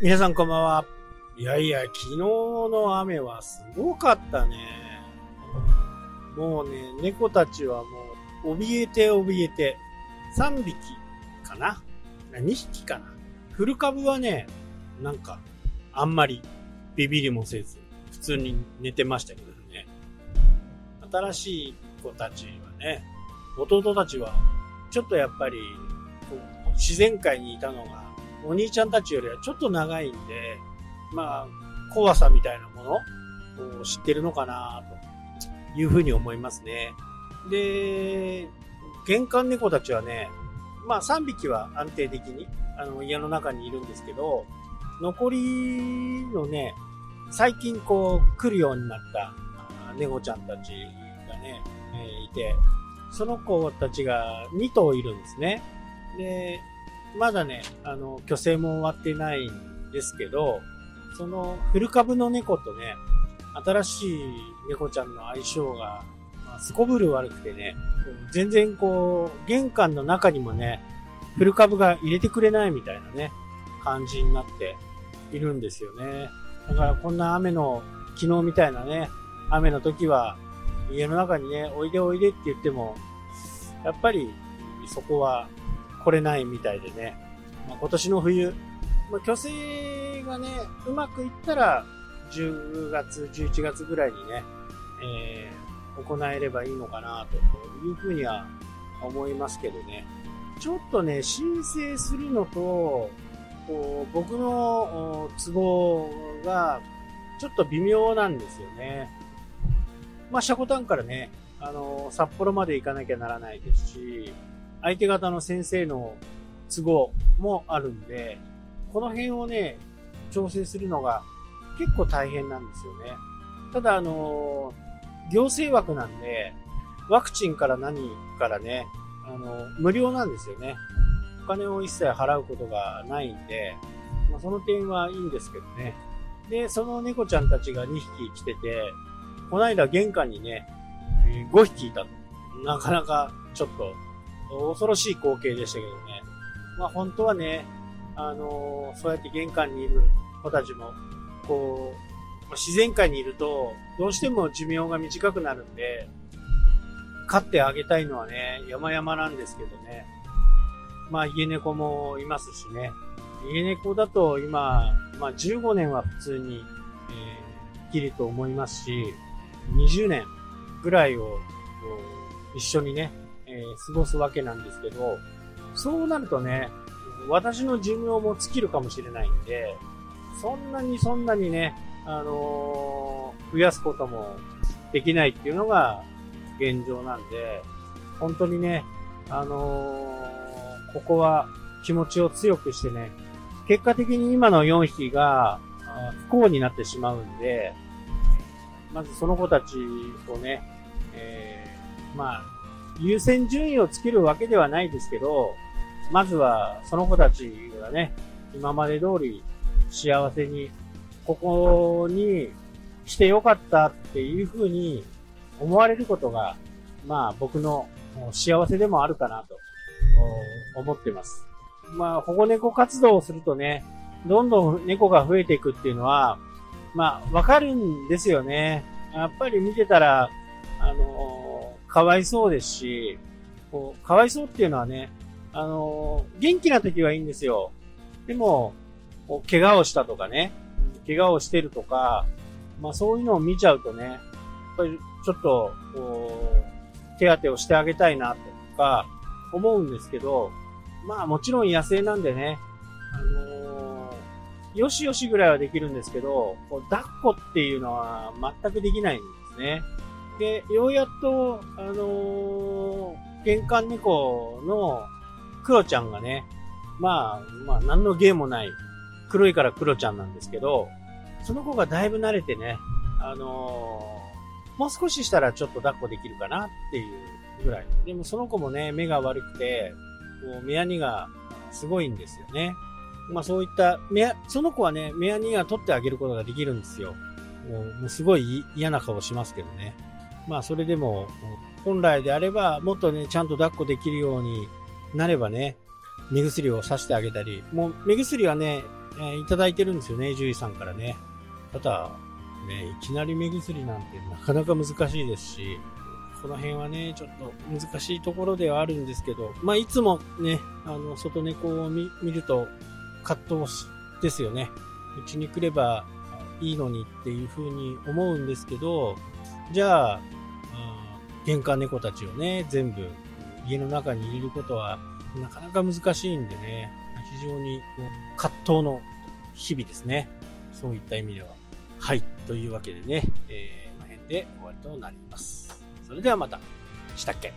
皆さんこんばんは。いやいや、昨日の雨はすごかったね。もうね、猫たちはもう、怯えて怯えて、3匹かな ?2 匹かな？フル株はね、なんか、あんまりビビりもせず、普通に寝てましたけどね。新しい子たちはね、弟たちは、ちょっとやっぱり、自然界にいたのが、お兄ちゃんたちよりはちょっと長いんで、まあ、怖さみたいなものを知ってるのかなというふうに思いますね。で、玄関猫たちはね、まあ3匹は安定的にあの家の中にいるんですけど、残りのね、最近こう来るようになった猫ちゃんたちがね、えー、いて、その子たちが2頭いるんですね。で、まだね、あの、虚勢も終わってないんですけど、その古株の猫とね、新しい猫ちゃんの相性が、まあ、すこぶる悪くてね、全然こう、玄関の中にもね、古株が入れてくれないみたいなね、感じになっているんですよね。だからこんな雨の、昨日みたいなね、雨の時は、家の中にね、おいでおいでって言っても、やっぱりそこは来れないみたいでね、まあ、今年の冬、まあ、虚勢がね、うまくいったら、10月、11月ぐらいにね、えー、行えればいいのかなというふうには思いますけどね。ちょっとね、申請するのと、こう僕の都合がちょっと微妙なんですよね。まあ、シャコタンからね、あの、札幌まで行かなきゃならないですし、相手方の先生の都合もあるんで、この辺をね、調整するのが結構大変なんですよね。ただ、あの、行政枠なんで、ワクチンから何からね、あの、無料なんですよね。お金を一切払うことがないんで、まあ、その点はいいんですけどね。で、その猫ちゃんたちが2匹来てて、この間玄関にね、5匹いた。なかなかちょっと恐ろしい光景でしたけどね。まあ本当はね、あのー、そうやって玄関にいる子たちも、こう、自然界にいると、どうしても寿命が短くなるんで、飼ってあげたいのはね、山々なんですけどね。まあ家猫もいますしね。家猫だと今、まあ15年は普通に、えー、生きると思いますし、20年ぐらいを一緒にね、過ごすわけなんですけど、そうなるとね、私の寿命も尽きるかもしれないんで、そんなにそんなにね、あのー、増やすこともできないっていうのが現状なんで、本当にね、あのー、ここは気持ちを強くしてね、結果的に今の4匹が不幸になってしまうんで、まずその子たちをね、えー、まあ、優先順位をつけるわけではないですけど、まずはその子たちがね、今まで通り幸せに、ここに来てよかったっていうふうに思われることが、まあ僕の幸せでもあるかなと思ってます。まあ保護猫活動をするとね、どんどん猫が増えていくっていうのは、まあわかるんですよね。やっぱり見てたら、あのかわいそうですし、こう、かわいそうっていうのはね、あのー、元気な時はいいんですよ。でも、こう怪我をしたとかね、怪我をしてるとか、まあそういうのを見ちゃうとね、やっぱりちょっと、こう、手当てをしてあげたいなとか、思うんですけど、まあもちろん野生なんでね、あのー、よしよしぐらいはできるんですけど、こう抱っこっていうのは全くできないんですね。で、ようやっと、あのー、玄関猫のクロちゃんがね、まあ、まあ、何の芸もない、黒いからクロちゃんなんですけど、その子がだいぶ慣れてね、あのー、もう少ししたらちょっと抱っこできるかなっていうぐらい。でもその子もね、目が悪くて、こう、目やにがすごいんですよね。まあそういった、目やその子はね、目やにが取ってあげることができるんですよ。もうもうすごい嫌な顔しますけどね。まあそれでも、本来であれば、もっとね、ちゃんと抱っこできるようになればね、目薬をさしてあげたり、もう目薬はね、えー、いただいてるんですよね、獣医さんからね。ただ、ね、いきなり目薬なんてなかなか難しいですし、この辺はね、ちょっと難しいところではあるんですけど、まあ、いつもね、あの、外猫を見ると葛藤ですよね。うちに来ればいいのにっていう風に思うんですけど、じゃあ、玄関猫たちをね、全部家の中に入れることはなかなか難しいんでね、非常に葛藤の日々ですね。そういった意味では。はい。というわけでね、えー、この辺で終わりとなります。それではまた。したっけ？